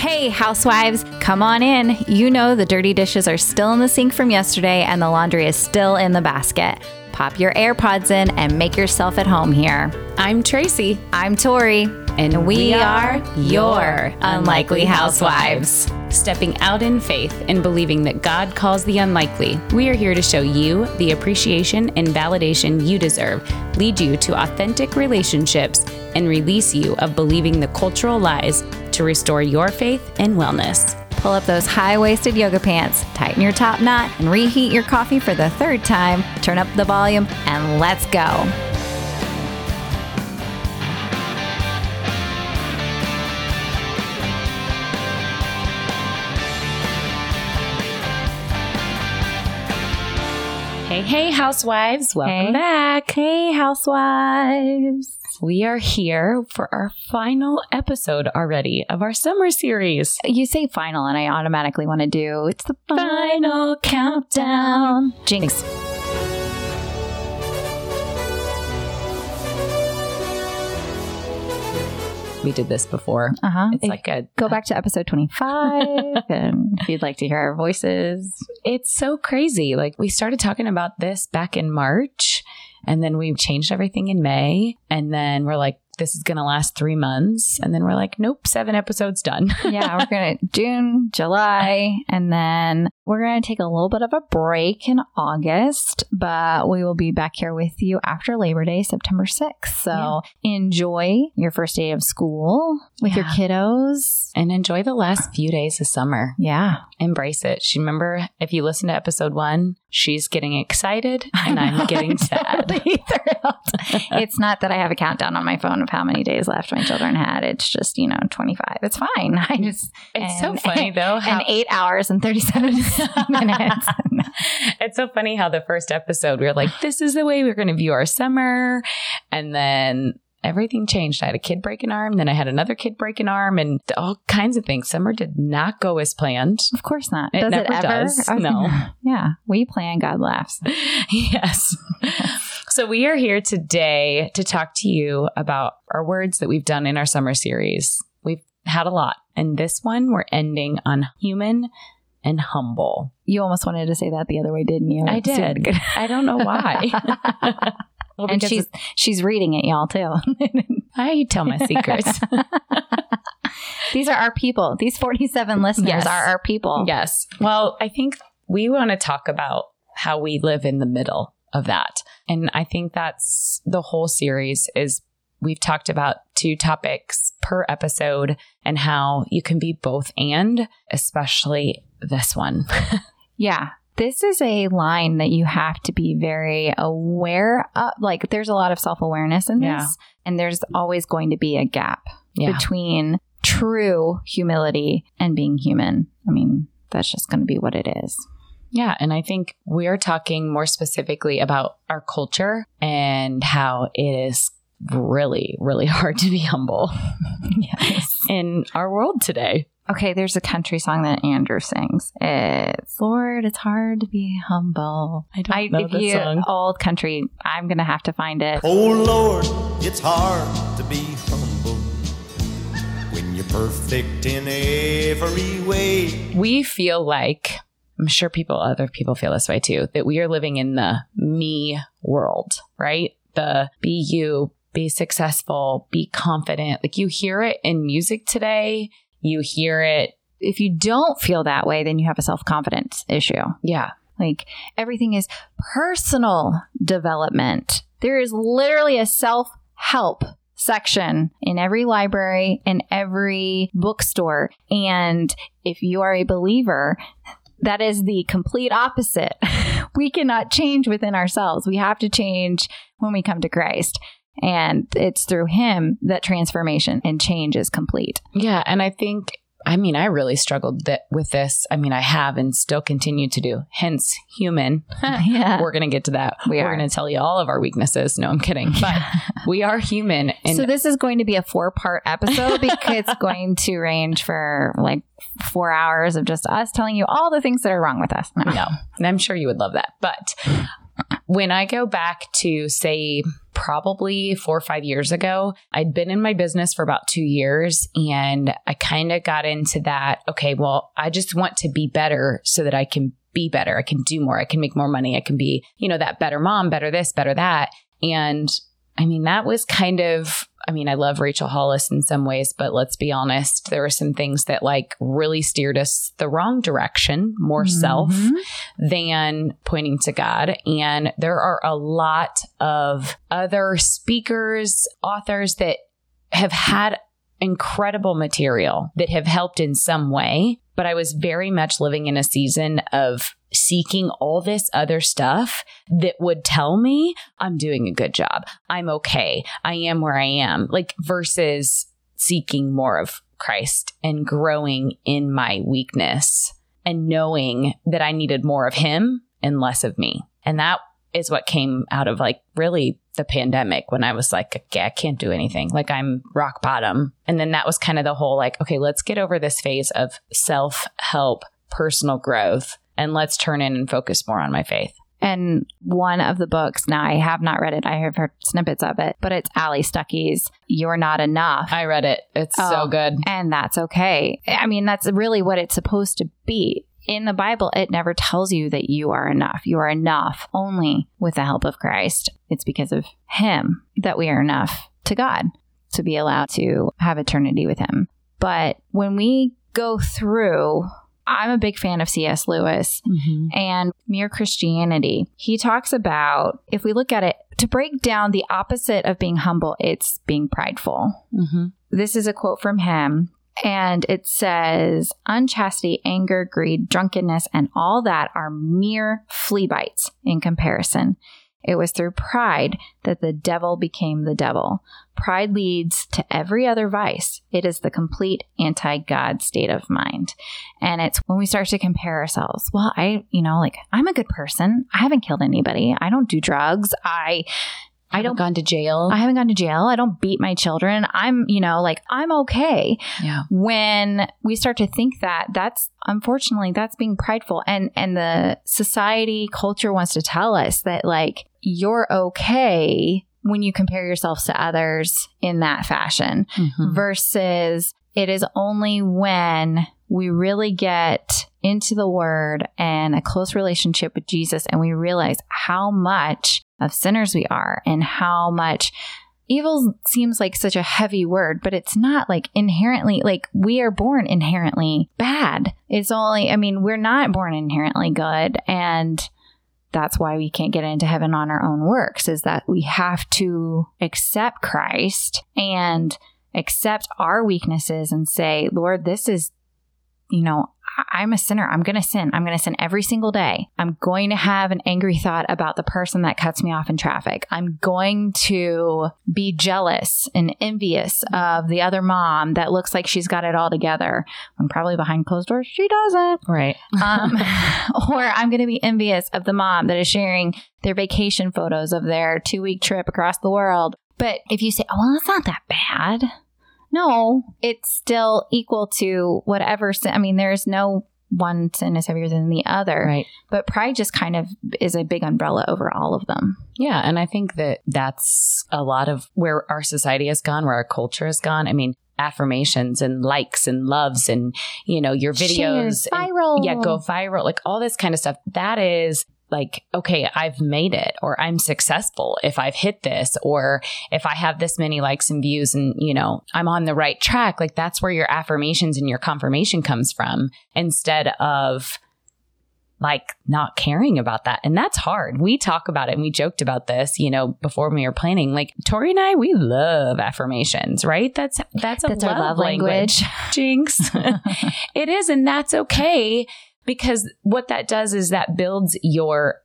Hey, housewives, come on in. You know the dirty dishes are still in the sink from yesterday and the laundry is still in the basket. Pop your AirPods in and make yourself at home here. I'm Tracy, I'm Tori, and we are your Unlikely Housewives. Stepping out in faith and believing that God calls the unlikely, we are here to show you the appreciation and validation you deserve, lead you to authentic relationships, and release you of believing the cultural lies to restore your faith and wellness. Pull up those high waisted yoga pants, tighten your top knot, and reheat your coffee for the third time. Turn up the volume, and let's go. Hey, hey, housewives, welcome Hey. back. Hey, housewives. We are here for our final episode already of our summer series. You say final, and I automatically want to do it's the final countdown. Jinx. We did this before. Uh huh. It's like a Go back to episode 25 and if you'd like to hear our voices. it's so crazy. Like we started talking about this back in March and then we changed everything in May and then we're like this is going to last 3 months and then we're like nope, 7 episodes done. Yeah, we're going to June, July, and then we're going to take a little bit of a break in August, but we will be back here with you after Labor Day, September 6th. So enjoy your first day of school with your kiddos. and enjoy the last few days of summer. Yeah. Embrace it. She remember if you listen to episode 1, she's getting excited and I'm getting sad. It's not that I have a countdown on my phone of how many days left my children had. It's just, you know, 25. It's fine. I just, It's so funny though how and eight hours and 37 minutes. it's so funny how the first episode we were like, this is the way we're going to view our summer. And then everything changed. I had a kid break an arm, then I had another kid break an arm, and all kinds of things. Summer did not go as planned. of course not. It does never it ever? does. Was No. yeah. We plan, God laughs. yes. so we are here today to talk to you about our words that we've done in our summer series. We've had a lot. And this one, we're ending on human and humble. You almost wanted to say that the other way, didn't you? I did. I don't know why. well, and she's she's reading it, y'all, too. I tell my secrets. These are our people. These 47 listeners Yes. are our people. yes. Well, I think we want to talk about how we live in the middle of that. And I think that's the whole series is we've talked about two topics per episode and how you can be both and especially this one. Yeah. This is a line that you have to be very aware of. Like, there's a lot of self awareness in this, Yeah. and there's always going to be a gap Yeah. between true humility and being human. I mean, that's just going to be what it is. Yeah, and I think we're talking more specifically about our culture and how it is really really hard to be humble Yes. in our world today. Okay, there's a country song that Andrew sings. It's Lord, it's hard to be humble. I don't know if the you song. old country, I'm gonna have to find it. Oh Lord, it's hard to be humble when you're perfect in every way. we feel like I'm sure people other people feel this way too that we are living in the me world, right? The be you, be successful, be confident. Like you hear it in music today, you hear it If you don't feel that way, then you have a self confidence issue. yeah. Like everything is personal development. There is literally a self help section in every library and every bookstore. And if you are a believer, that is the complete opposite. we cannot change within ourselves. We have to change when we come to Christ. And it's through Him that transformation and change is complete. Yeah, and I think I mean I really struggled that with this. I mean I have and still continue to do. Hence human. yeah. We're going to get to that. We are going to tell you all of our weaknesses. No, I'm kidding. But we are human and so this is going to be a four part episode because it's going to range for like four hours of just us telling you all the things that are wrong with us. no. And I'm sure you would love that. But when I go back to say probably four or five years ago. I'd been in my business for about two years and I kind of got into that. Okay, well, I just want to be better so that I can be better. I can do more. I can make more money. I can be, you know, that better mom, better this, better that. And I mean, that was kind of, I mean, I love Rachel Hollis in some ways, but let's be honest, there were some things that like really steered us the wrong direction, more mm-hmm. self than pointing to God. And there are a lot of other speakers, authors that have had incredible material that have helped in some way. But I was very much living in a season of seeking all this other stuff that would tell me I'm doing a good job. I'm okay. I am where I am. Like versus seeking more of Christ and growing in my weakness and knowing that I needed more of him and less of me. And that is what came out of like really the pandemic when I was like, okay, I can't do anything. Like I'm rock bottom. And then that was kind of the whole like, okay, let's get over this phase of self help, personal growth, and let's turn in and focus more on my faith. And one of the books, now I have not read it, I have heard snippets of it, but it's Allie Stuckey's You're Not Enough. I read it. It's oh, so good. And that's okay. I mean, that's really what it's supposed to be. In the Bible, it never tells you that you are enough. You are enough only with the help of Christ. It's because of Him that we are enough to God to be allowed to have eternity with Him. But when we go through I'm a big fan of C.S. Lewis mm-hmm. and Mere Christianity. He talks about, if we look at it, to break down the opposite of being humble, it's being prideful. Mm-hmm. This is a quote from him. And it says, unchastity, anger, greed, drunkenness, and all that are mere flea bites in comparison. It was through pride that the devil became the devil. Pride leads to every other vice. It is the complete anti God state of mind. And it's when we start to compare ourselves. Well, I, you know, like I'm a good person. I haven't killed anybody. I don't do drugs. I I don't gone to jail. I haven't gone to jail. I don't beat my children. I'm, you know, like I'm okay. Yeah. When we start to think that, that's unfortunately that's being prideful and and the society culture wants to tell us that like you're okay when you compare yourselves to others in that fashion mm-hmm. versus it is only when we really get into the word and a close relationship with Jesus and we realize how much of sinners we are and how much evil seems like such a heavy word, but it's not like inherently, like we are born inherently bad. It's only, I mean, we're not born inherently good. And that's why we can't get into heaven on our own works, is that we have to accept Christ and accept our weaknesses and say, Lord, this is, you know, I'm a sinner. I'm going to sin. I'm going to sin every single day. I'm going to have an angry thought about the person that cuts me off in traffic. I'm going to be jealous and envious of the other mom that looks like she's got it all together when probably behind closed doors she doesn't. Right. Um, or I'm going to be envious of the mom that is sharing their vacation photos of their two week trip across the world. But if you say, oh, well, it's not that bad no, it's still equal to whatever sin. I mean, there's no one sin is heavier than the other. Right. But pride just kind of is a big umbrella over all of them. Yeah. And I think that that's a lot of where our society has gone, where our culture has gone. I mean, affirmations and likes and loves and, you know, your videos. Shares, viral. And, yeah, go viral, like all this kind of stuff. That is like, okay, I've made it or I'm successful if I've hit this or if I have this many likes and views and, you know, I'm on the right track. Like that's where your affirmations and your confirmation comes from instead of like not caring about that. And that's hard. We talk about it and we joked about this, you know, before we were planning. Like Tori and I, we love affirmations, right? That's that's a that's love, love language. language. Jinx. it is, and that's okay because what that does is that builds your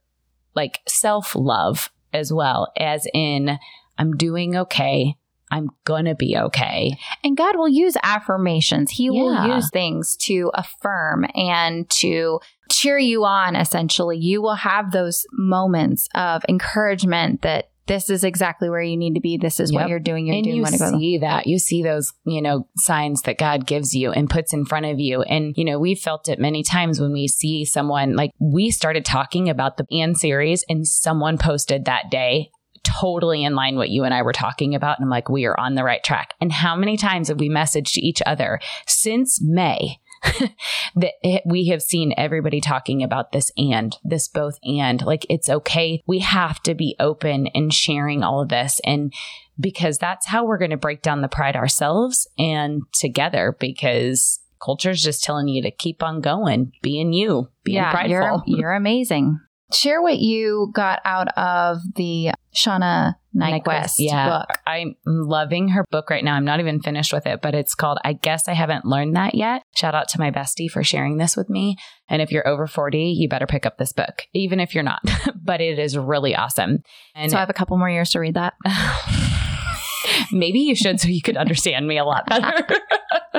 like self love as well as in I'm doing okay. I'm gonna be okay. And God will use affirmations. He yeah. will use things to affirm and to cheer you on, essentially. You will have those moments of encouragement that this is exactly where you need to be. This is yep. what you're doing. You're and doing you see that. You see those, you know, signs that God gives you and puts in front of you. And, you know, we've felt it many times when we see someone like we started talking about the Anne series and someone posted that day totally in line what you and I were talking about. And I'm like, we are on the right track. And how many times have we messaged each other since May? that it, we have seen everybody talking about this and this both and like it's okay we have to be open and sharing all of this and because that's how we're going to break down the pride ourselves and together because culture's just telling you to keep on going being you being yeah, prideful You're, you're amazing. Share what you got out of the Shauna Niequist yeah. book. I'm loving her book right now. I'm not even finished with it, but it's called I Guess I Haven't Learned That Yet. Shout out to my bestie for sharing this with me. And if you're over 40, you better pick up this book, even if you're not. but it is really awesome. And so I have a couple more years to read that. maybe you should so you could understand me a lot better.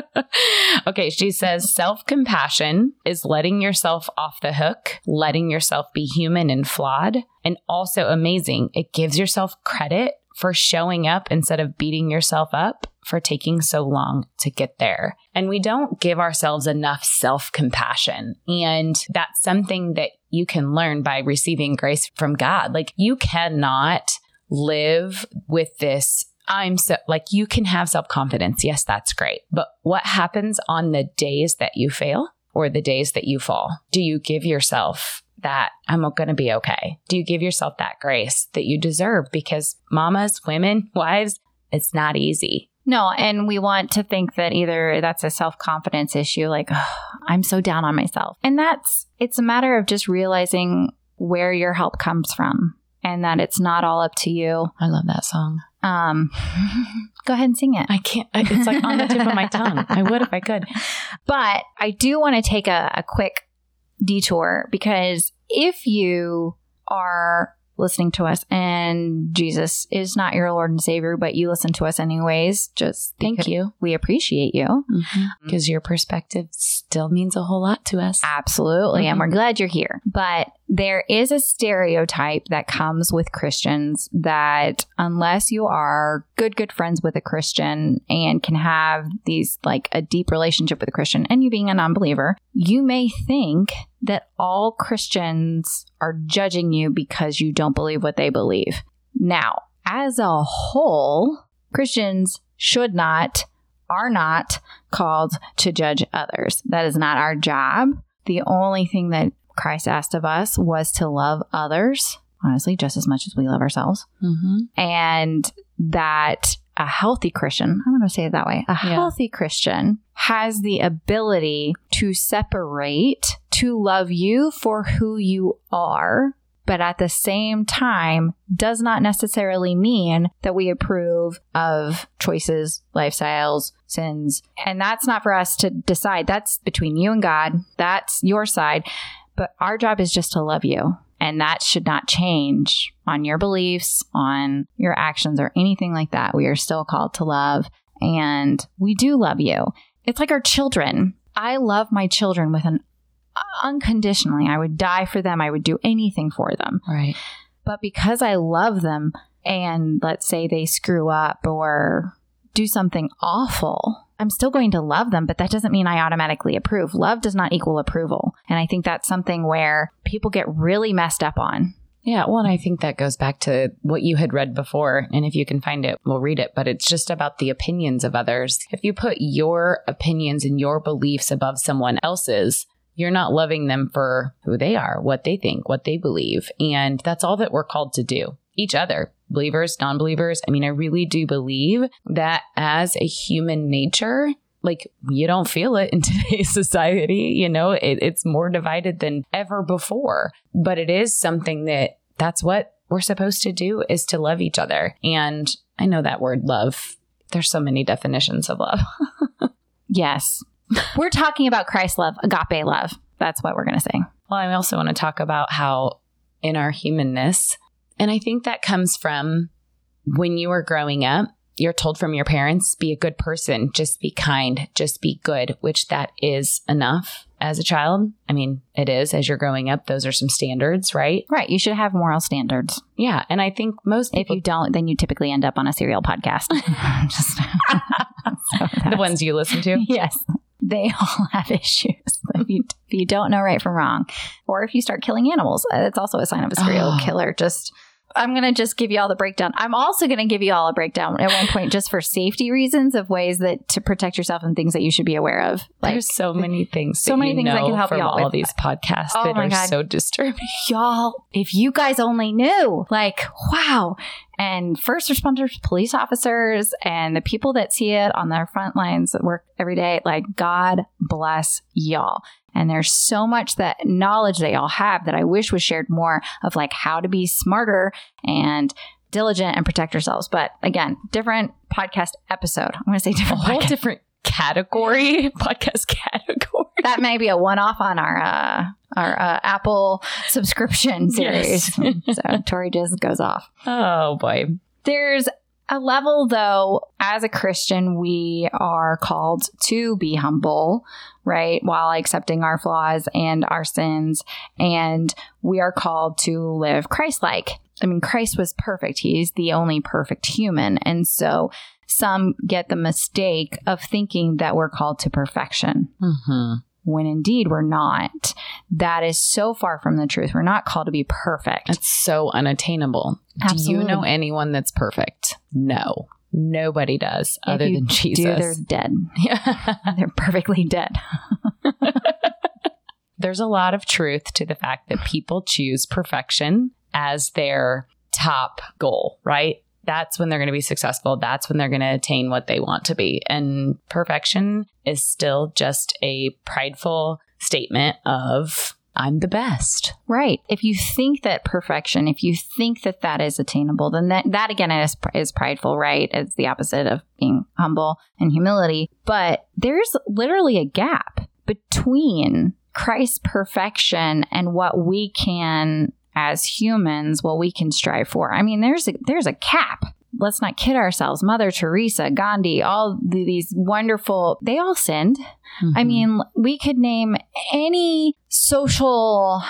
okay, she says self compassion is letting yourself off the hook, letting yourself be human and flawed, and also amazing. It gives yourself credit for showing up instead of beating yourself up for taking so long to get there. And we don't give ourselves enough self compassion. And that's something that you can learn by receiving grace from God. Like you cannot live with this I'm so like you can have self confidence. Yes, that's great. But what happens on the days that you fail or the days that you fall? Do you give yourself that I'm going to be okay? Do you give yourself that grace that you deserve? Because mamas, women, wives, it's not easy. No, and we want to think that either that's a self confidence issue, like, oh, I'm so down on myself. And that's, it's a matter of just realizing where your help comes from and that it's not all up to you. I love that song. Um, go ahead and sing it. I can't, it's like on the tip of my tongue. I would if I could. But I do want to take a, a quick detour because if you are listening to us and Jesus is not your Lord and Savior, but you listen to us anyways, just Thank you. We appreciate you. Because your perspective still means a whole lot to us. Absolutely. And Mhm. we're glad you're here. But there is a stereotype that comes with Christians that unless you are good, good friends with a Christian and can have these like a deep relationship with a Christian and you being a non believer, you may think that all Christians are judging you because you don't believe what they believe. Now, as a whole, Christians should not, are not called to judge others. That is not our job. The only thing that Christ asked of us was to love others, honestly, just as much as we love ourselves. Mm-hmm. And that a healthy Christian, I'm going to say it that way, a Yeah. healthy Christian has the ability to separate, to love you for who you are, but at the same time does not necessarily mean that we approve of choices, lifestyles, sins. And that's not for us to decide. That's between you and God. That's your side. But our job is just to love you. And that should not change on your beliefs, on your actions, or anything like that. We are still called to love. And we do love you. It's like our children. I love my children with an unconditionally. I would die for them. I would do anything for them. Right. But because I love them and let's say they screw up or do something awful, I'm still going to love them, but that doesn't mean I automatically approve. Love does not equal approval. And I think that's something where people get really messed up on. Yeah, well, and I think that goes back to what you had read before. And if you can find it, we'll read it. But it's just about the opinions of others. If you put your opinions and your beliefs above someone else's, you're not loving them for who they are, what they think, what they believe. And that's all that we're called to do. Each other, believers, non believers. I mean, I really do believe that as a human nature, like you don't feel it in today's society you know it, it's more divided than ever before but it is something that that's what we're supposed to do is to love each other and i know that word love there's so many definitions of love Yes. We're talking about Christ love, agape love. That's what we're going to say. well i also want to talk about how in our humanness and i think that comes from when you were growing up you're told from your parents be a good person just be kind just be good which that is enough as a child i mean it is as you're growing up those are some standards right Right. You should have moral standards. yeah and i think most If you don't, then you typically end up on a serial podcast. Just So the ones you listen to Yes. They all have issues. If you, if you don't know right from wrong, or if you start killing animals, uh, it's also a sign of a serial Oh. killer. Just I'm going to just give you all the breakdown. I'm also going to give you all a breakdown at one point just for safety reasons of ways that to protect yourself and things that you should be aware of. Like there's so many things. So many things I can help you all all with. these podcasts Oh that are God. so disturbing. Y'all, if you guys only knew, like, wow. And first responders, police officers, and the people that see it on their front lines that work every day, like, God bless y'all. And there's so much that knowledge that y'all have that I wish was shared more of like how to be smarter and diligent and protect ourselves. But again, different podcast episode. I'm going to say A different whole podcast. different category, podcast category. That may be a one off on our uh, our uh, Apple subscription series. Yes. so Tori just goes off. Oh boy. There's a level, though, as a Christian, we are called to be humble, right? While accepting our flaws and our sins. And we are called to live Christ like. I mean, Christ was perfect. He's the only perfect human. And so some get the mistake of thinking that we're called to perfection Mm-hmm. when indeed we're not. That is so far from the truth. We're not called to be perfect. It's so unattainable. Do you know anyone that's perfect? No. Nobody does If other than Jesus. Do, they're dead. Yeah. They're perfectly dead. There's a lot of truth to the fact that people choose perfection as their top goal, right? That's when they're going to be successful. That's when they're going to attain what they want to be. And perfection is still just a prideful statement of, I'm the best. Right. If you think that perfection, if you think that that is attainable, then that, that again is, is prideful, right? It's the opposite of being humble and humility. But there's literally a gap between Christ's perfection and what we can, as humans, what we can strive for. I mean, there's a, there's a cap. Let's not kid ourselves. Mother Teresa, Gandhi, all these wonderful, they all sinned. I Mhm. mean, we could name any social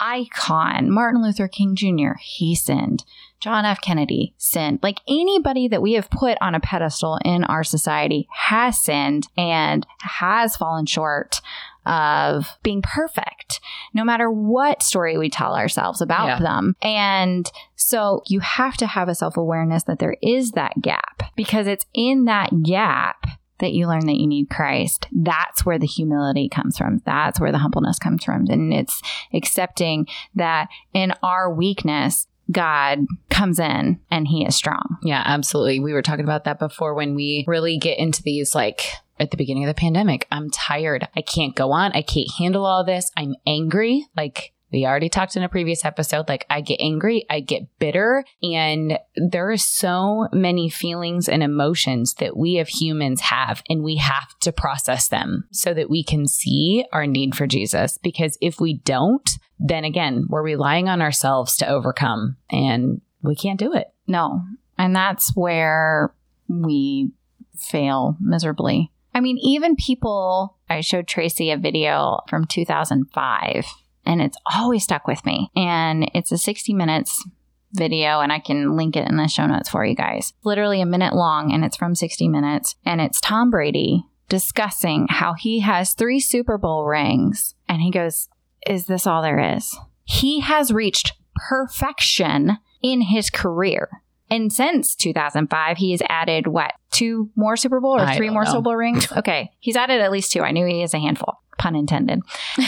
icon. Martin Luther King Jr., he sinned. John F. Kennedy sinned. Like anybody that we have put on a pedestal in our society has sinned and has fallen short of being perfect, no matter what story we tell ourselves about Yeah. them. And so you have to have a self awareness that there is that gap because it's in that gap that you learn that you need Christ. That's where the humility comes from. That's where the humbleness comes from. And it's accepting that in our weakness, God comes in and he is strong. Yeah, absolutely. We were talking about that before when we really get into these like at the beginning of the pandemic. I'm tired. I can't go on. I can't handle all this. I'm angry. Like we already talked in a previous episode, like I get angry, I get bitter, and there are so many feelings and emotions that we as humans have, and we have to process them so that we can see our need for Jesus. Because if we don't, then again, we're relying on ourselves to overcome, and we can't do it. No. And that's where we fail miserably. I mean, even people, I showed Tracy a video from 2005 and it's always stuck with me. And it's a 60 minutes video and I can link it in the show notes for you guys. Literally a minute long and it's from 60 minutes and it's Tom Brady discussing how he has 3 Super Bowl rings and he goes, "Is this all there is?" He has reached perfection in his career. And since 2005, he has added what, two more Super Bowl or I three more know. Super Bowl rings? Okay. He's added at least two. I knew he is a handful, pun intended.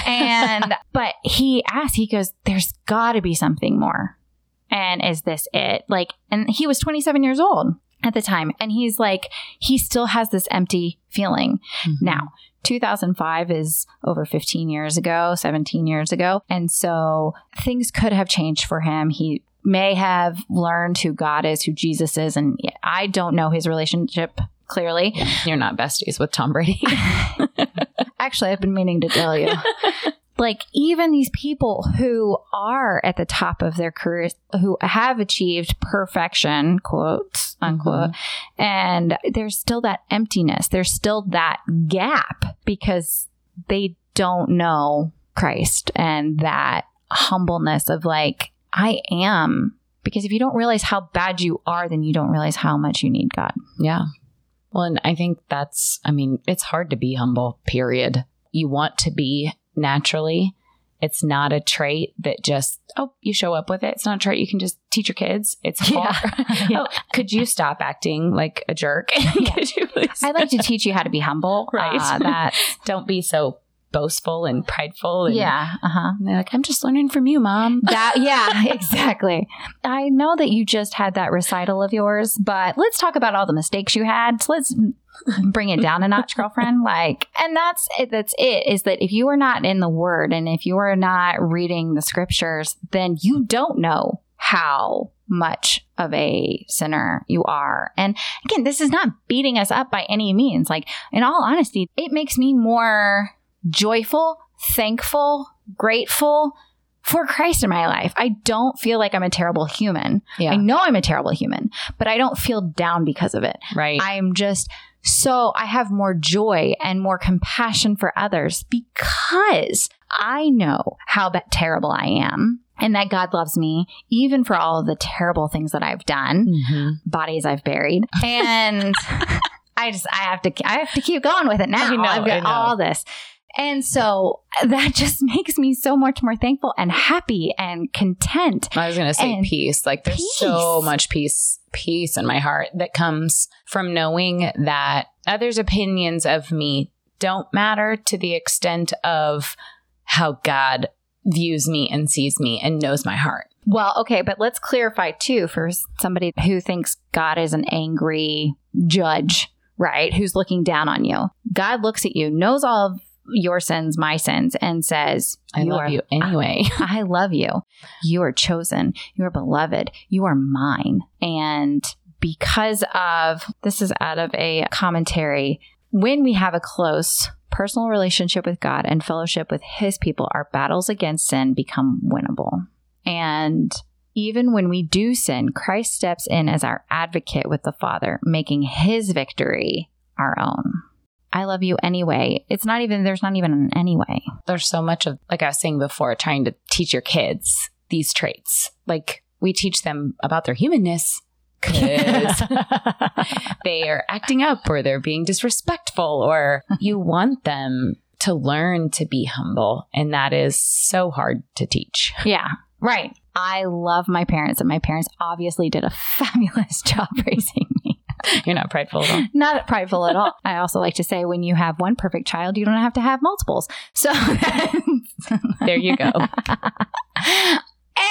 And, but he asked, he goes, there's got to be something more. And is this it? Like, and he was 27 years old at the time. And he's like, he still has this empty feeling. Mm-hmm. Now, 2005 is over 15 years ago, 17 years ago. And so things could have changed for him. He may have learned who God is, who Jesus is. And I don't know his relationship clearly. You're not besties with Tom Brady. Actually, I've been meaning to tell you. like, even these people who are at the top of their careers, who have achieved perfection, quotes, mm-hmm. unquote, and there's still that emptiness. There's still that gap because they don't know Christ and that humbleness of like, I am. Because if you don't realize how bad you are, then you don't realize how much you need God. Yeah. Well, and I think that's, I mean, it's hard to be humble, period. You want to be naturally, It's not a trait that just, oh, you show up with it. It's not a trait you can just teach your kids. It's Yeah. Yeah. oh, could you stop acting like a jerk? could you please? I like to teach you how to be humble. Right. Uh, that Don't be so boastful and prideful. And, yeah. Uh huh. they're like, I'm just learning from you, mom. That yeah, exactly. I know that you just had that recital of yours, but let's talk about all the mistakes you had. Let's bring it down a notch, girlfriend. Like, and that's it. That's it. Is that if you are not in the Word and if you are not reading the Scriptures, then you don't know how much of a sinner you are. And again, this is not beating us up by any means. Like, in all honesty, it makes me more joyful, thankful, grateful for Christ in my life. I don't feel like I'm a terrible human. Yeah. I know I'm a terrible human, but I don't feel down because of it. right. I'm just so I have more joy and more compassion for others because I know how terrible I am and that God loves me even for all of the terrible things that I've done, Mhm. bodies I've buried. And I just I have to I have to keep going with it now. I know, I've got all this. And so that just makes me so much more thankful and happy and content. I was going to say peace. Like there's so much peace, peace in my heart that comes from knowing that others' opinions of me don't matter to the extent of how God views me and sees me and knows my heart. Well, okay, but let's clarify too for somebody who thinks God is an angry judge, right? Who's looking down on you. God looks at you, knows all of your sins, my sins, and says, I love are- you anyway. I love you. You are chosen. You are beloved. You are mine. And because of this is out of a commentary, when we have a close personal relationship with God and fellowship with his people, our battles against sin become winnable. And even when we do sin, Christ steps in as our advocate with the Father, making his victory our own. I love you anyway. It's not even, there's not even an anyway. there's so much of like I was saying before, trying to teach your kids these traits. Like we teach them about their humanness because they are acting up or they're being disrespectful or you want them to learn to be humble and that is so hard to teach. Yeah, right. I love my parents, and my parents obviously did a fabulous job raising me. You're not prideful at all. Not prideful at all. I also like to say when you have one perfect child, you don't have to have multiples. So, There you go.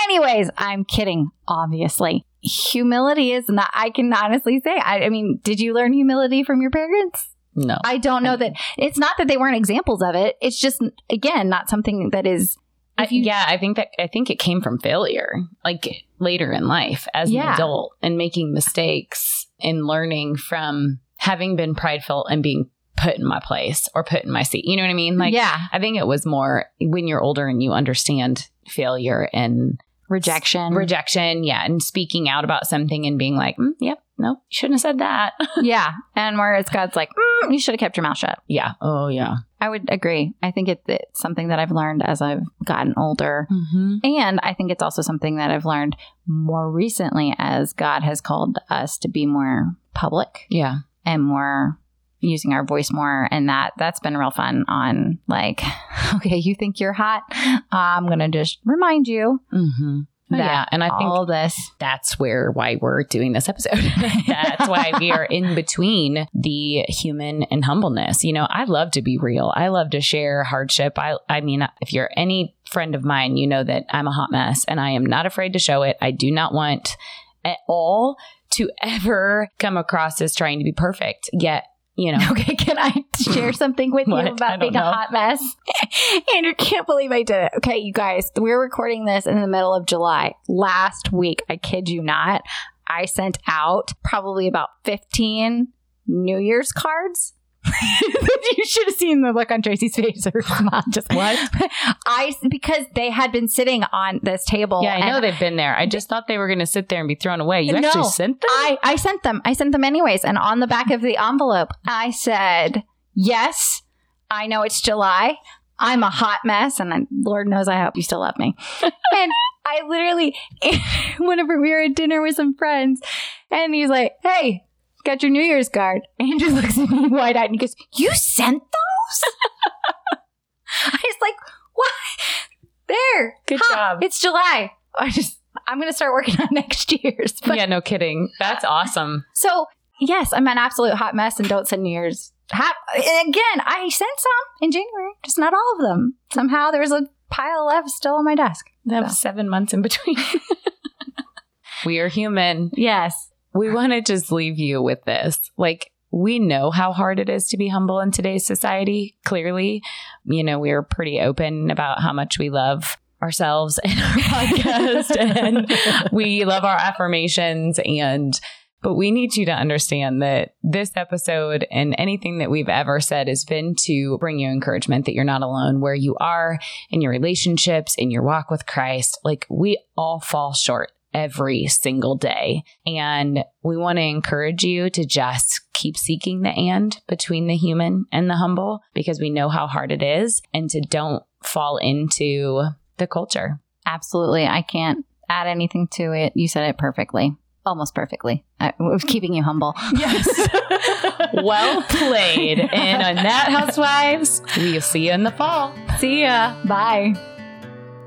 anyways, I'm kidding, obviously. Humility is not, I can honestly say, I, I mean, did you learn humility from your parents? No. I don't know that it's not that they weren't examples of it. It's just, again, not something that is. I, If you- yeah, I think that I think it came from failure, like later in life as Yeah. an adult and making mistakes and learning from having been prideful and being put in my place or put in my seat. You know what I mean? Like, yeah, I think it was more when you're older and you understand failure and rejection. rejection. Yeah. And speaking out about something and being like, mm, yep, nope, you shouldn't have said that. yeah, and where it's God's like, mm, you should have kept your mouth shut. yeah. Oh, yeah. I would agree. I think it, it's something that I've learned as I've gotten older. Mm-hmm. And I think it's also something that I've learned more recently as God has called us to be more public Yeah. and more using our voice more and that that's been real fun on like okay you think you're hot i'm gonna just remind you Mm-hmm. that yeah. And I think all this that's where why we're doing this episode. that's why we are in between the human and humbleness. You know, I love to be real. I love to share hardship. I I mean, if you're any friend of mine, you know that I'm a hot mess and I am not afraid to show it. I do not want at all to ever come across as trying to be perfect. Yet, you know, okay can i share something with you about being a hot mess? Andrew can't believe i did it. Okay you guys we're recording this in the middle of july. Last week i kid you not i sent out probably about 15 new year's cards you should have seen the look on Tracy's face. Her smile just What? I because they had been sitting on this table. yeah, I know they've been there. I just thought they were going to sit there and be thrown away. You No. actually sent them? I I sent them. I sent them anyways. And on the back of the envelope, I said, "Yes, I know it's July. I'm a hot mess, and I, Lord knows I hope you still love me." and I literally, whenever we were at dinner with some friends, and he's like, "Hey." Got your New Year's card. Andrew looks at me wide eyed and he goes, You sent those? I was like, What? There. Good Ha, job. It's July. I just I'm gonna start working on next year's. But yeah, no kidding. That's awesome. so yes, I'm an absolute hot mess and don't send New Year's. And again, I sent some in January, just not all of them. Somehow there's a pile left still on my desk. That was seven months in between. we are human. Yes. We want to just leave you with this. Like, we know how hard it is to be humble in today's society. Clearly, you know, we're pretty open about how much we love ourselves and our podcast and we love our affirmations and but we need you to understand that this episode and anything that we've ever said has been to bring you encouragement that you're not alone where you are in your relationships, in your walk with Christ. Like we all fall short every single day. And we want to encourage you to just keep seeking the and between the human and the humble because we know how hard it is and to don't fall into the culture. Absolutely. I can't add anything to it. You said it perfectly. Almost perfectly. I was keeping you humble. Yes. well played. And on that, housewives, we'll see you in the fall. See ya. Bye.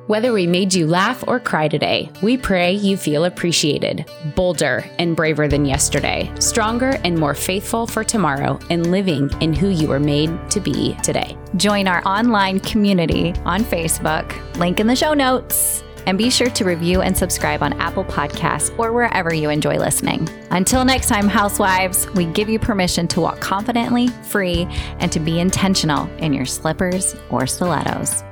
Whether we made you laugh or cry today, we pray you feel appreciated, bolder and braver than yesterday, stronger and more faithful for tomorrow, and living in who you were made to be today. Join our online community on Facebook, link in the show notes. And be sure to review and subscribe on Apple Podcasts or wherever you enjoy listening. Until next time, housewives, we give you permission to walk confidently, free, and to be intentional in your slippers or stilettos.